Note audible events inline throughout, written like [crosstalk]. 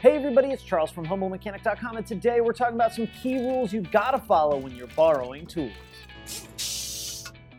Hey everybody, it's Charles from HumbleMechanic.com, and today we're talking about some key rules you've gotta follow when you're borrowing tools.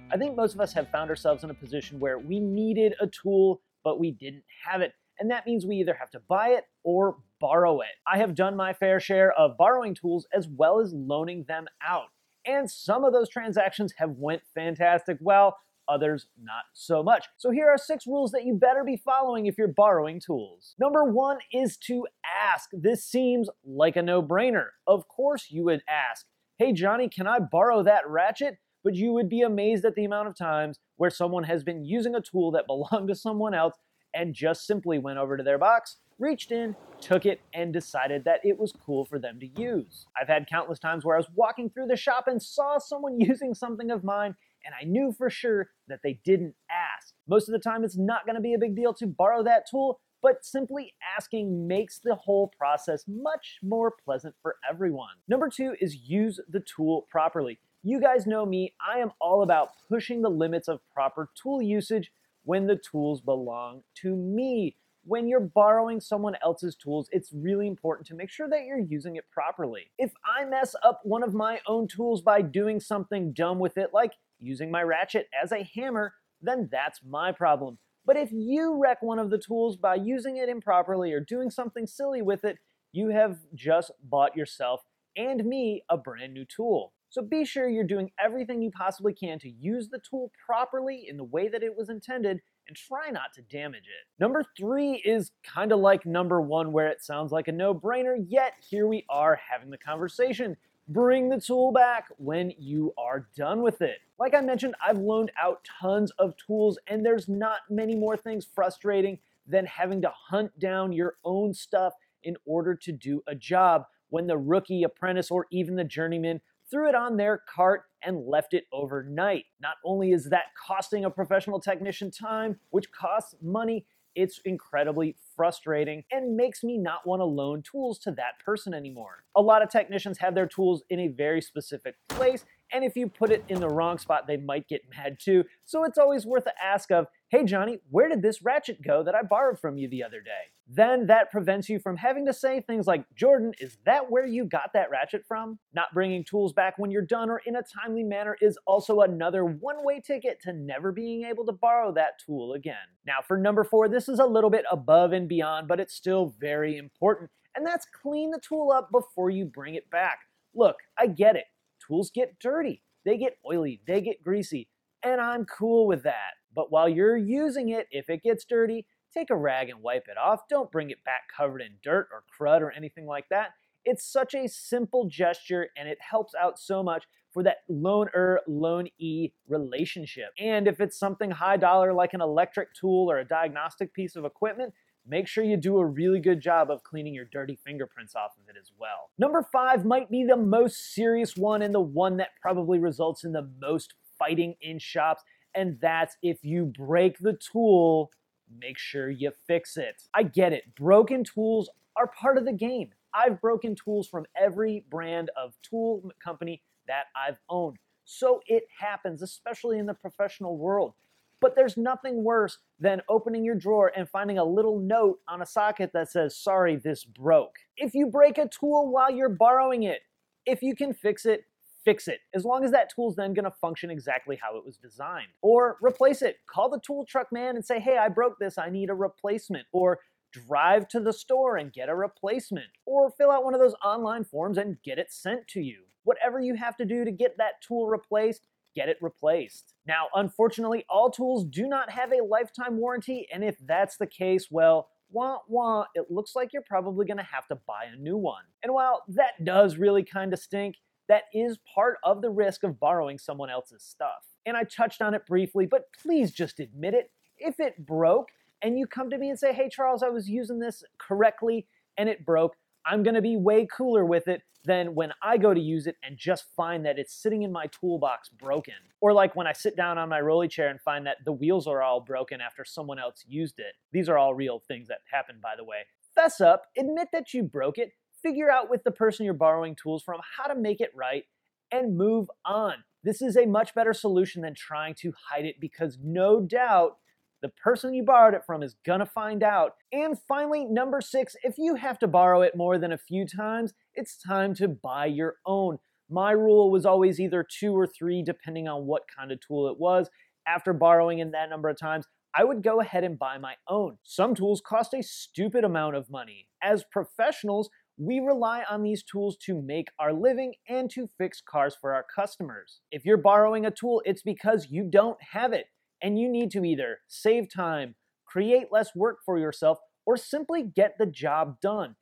I think most of us have found ourselves in a position where we needed a tool, but we didn't have it. And that means we either have to buy it or borrow it. I have done my fair share of borrowing tools as well as loaning them out. And some of those transactions have went fantastic well, others not so much. So here are six rules that you better be following if you're borrowing tools. Number one is to ask. This seems like a no brainer. Of course, you would ask, Hey, Johnny, can I borrow that ratchet? But you would be amazed at the amount of times where someone has been using a tool that [laughs] belonged to someone else and just simply went over to their box, reached in, took it, and decided that it was cool for them to use. I've had countless times where I was walking through the shop and saw someone [laughs] using something of mine and I knew for sure that they didn't ask. Most of the time, it's not going to be a big deal to borrow that tool, but simply asking makes the whole process much more pleasant for everyone. Number two is use the tool properly. You guys know me, I am all about pushing the limits of proper tool usage when the tools belong to me. When you're borrowing someone else's tools, it's really important to make sure that you're using it properly. If I mess up one of my own tools by doing something dumb with it, like using my ratchet as a hammer, then that's my problem. But if you wreck one of the tools by using it improperly or doing something silly with it, you have just bought yourself and me a brand new tool. So be sure you're doing everything you possibly can to use the tool properly in the way that it was intended and try not to damage it. Number three is kind of like number one, where it sounds like a no brainer, yet here we are having the conversation bring the tool back when you are done with it. Like I mentioned, I've loaned out tons of tools, and there's not many more things frustrating than having to hunt down your own stuff in order to do a job when the rookie, apprentice, or even the journeyman threw it on their cart and left it overnight. Not only is that costing a professional technician time, which costs money, it's incredibly frustrating and makes me not want to loan tools to that person anymore. A lot of technicians have their tools in a very specific place, and if you put it in the wrong spot, they might get mad too. So it's always worth the ask of, hey Johnny, where did this ratchet go that I borrowed from you the other day? Then that prevents you from having to say things like, Jordan, is that where you got that ratchet from? Not bringing tools back when you're done or in a timely manner is also another one way ticket to never being able to borrow that tool again. Now, for number four, this is a little bit above and beyond, but it's still very important, and that's clean the tool up before you bring it back. Look, I get it. Tools get dirty, they get oily, they get greasy, and I'm cool with that. But while you're using it, if it gets dirty, take a rag and wipe it off. Don't bring it back covered in dirt or crud or anything like that. It's such a simple gesture and it helps out so much for that loaner loanee relationship. And if it's something high dollar like an electric tool or a diagnostic piece of equipment, make sure you do a really good job of cleaning your dirty fingerprints off of it as well. Number five might be the most serious one and the one that probably results in the most fighting in shops, and that's if you break the tool, make sure you fix it. I get it, broken tools are part of the game. I've broken tools from every brand of tool company that I've owned. So it happens, especially in the professional world. But there's nothing worse than opening your drawer and finding a little note on a socket that says, sorry, this broke. If you break a tool while you're borrowing it, if you can fix it, fix it, as long as that tool's then gonna function exactly how it was designed. Or replace it. Call the tool truck man and say, hey, I broke this, I need a replacement. Or drive to the store and get a replacement. Or fill out one of those online forms and get it sent to you. Whatever you have to do to get that tool replaced, get it replaced. Now, unfortunately, all tools do not have a lifetime warranty, and if that's the case, well, wah wah, it looks like you're probably gonna have to buy a new one. And while that does really kind of stink, that is part of the risk of borrowing someone else's stuff. And I touched on it briefly, but please just admit it. If it broke and you come to me and say, hey, Charles, I was using this correctly and it broke, I'm gonna be way cooler with it than when I go to use it and just find that it's sitting in my toolbox broken. Or like when I sit down on my rolly chair and find that the wheels are all broken after someone else used it. These are all real things that happen, by the way. Fess up, admit that you broke it, figure out with the person you're borrowing tools from how to make it right, and move on. This is a much better solution than trying to hide it because no doubt the person you borrowed it from is gonna find out. And finally, number six, if you have to borrow it more than a few times, it's time to buy your own. My rule was always either two or three, depending on what kind of tool it was. After borrowing in that number of times, I would go ahead and buy my own. Some tools cost a stupid amount of money. As professionals, we rely on these tools to make our living and to fix cars for our customers. If you're borrowing a tool, it's because you don't have it and you need to either save time, create less work for yourself, or simply get the job done.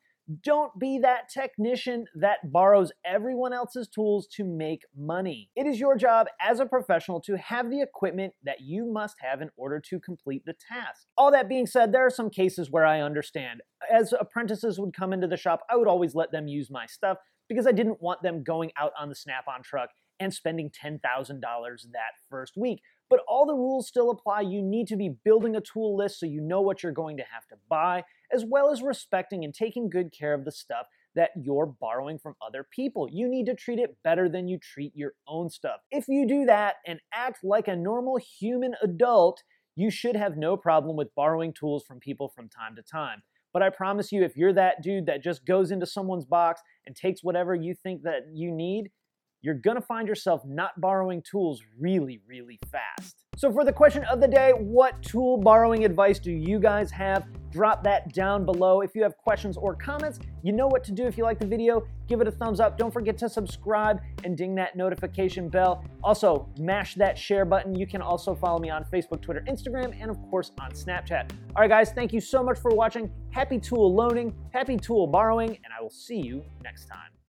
Don't be that technician that borrows everyone else's tools to make money. It is your job as a professional to have the equipment that you must have in order to complete the task. All that being said, there are some cases where I understand. As apprentices would come into the shop, I would always let them use my stuff because I didn't want them going out on the Snap on truck and spending $10,000 that first week. But all the rules still apply. You need to be building a tool list so you know what you're going to have to buy, as well as respecting and taking good care of the stuff that you're borrowing from other people. You need to treat it better than you treat your own stuff. If you do that and act like a normal human adult, you should have no problem with borrowing tools from people from time to time. But I promise you, if you're that dude that just goes into someone's box and takes whatever you think that you need, you're gonna find yourself not borrowing tools really, really fast. So, for the question of the day, what tool borrowing advice do you guys have? Drop that down below. If you have questions or comments, you know what to do. If you like the video, give it a thumbs up. Don't forget to subscribe and ding that notification bell. Also, mash that share button. You can also follow me on Facebook, Twitter, Instagram, and of course on Snapchat. All right, guys, thank you so much for watching. Happy tool loaning, happy tool borrowing, and I will see you next time.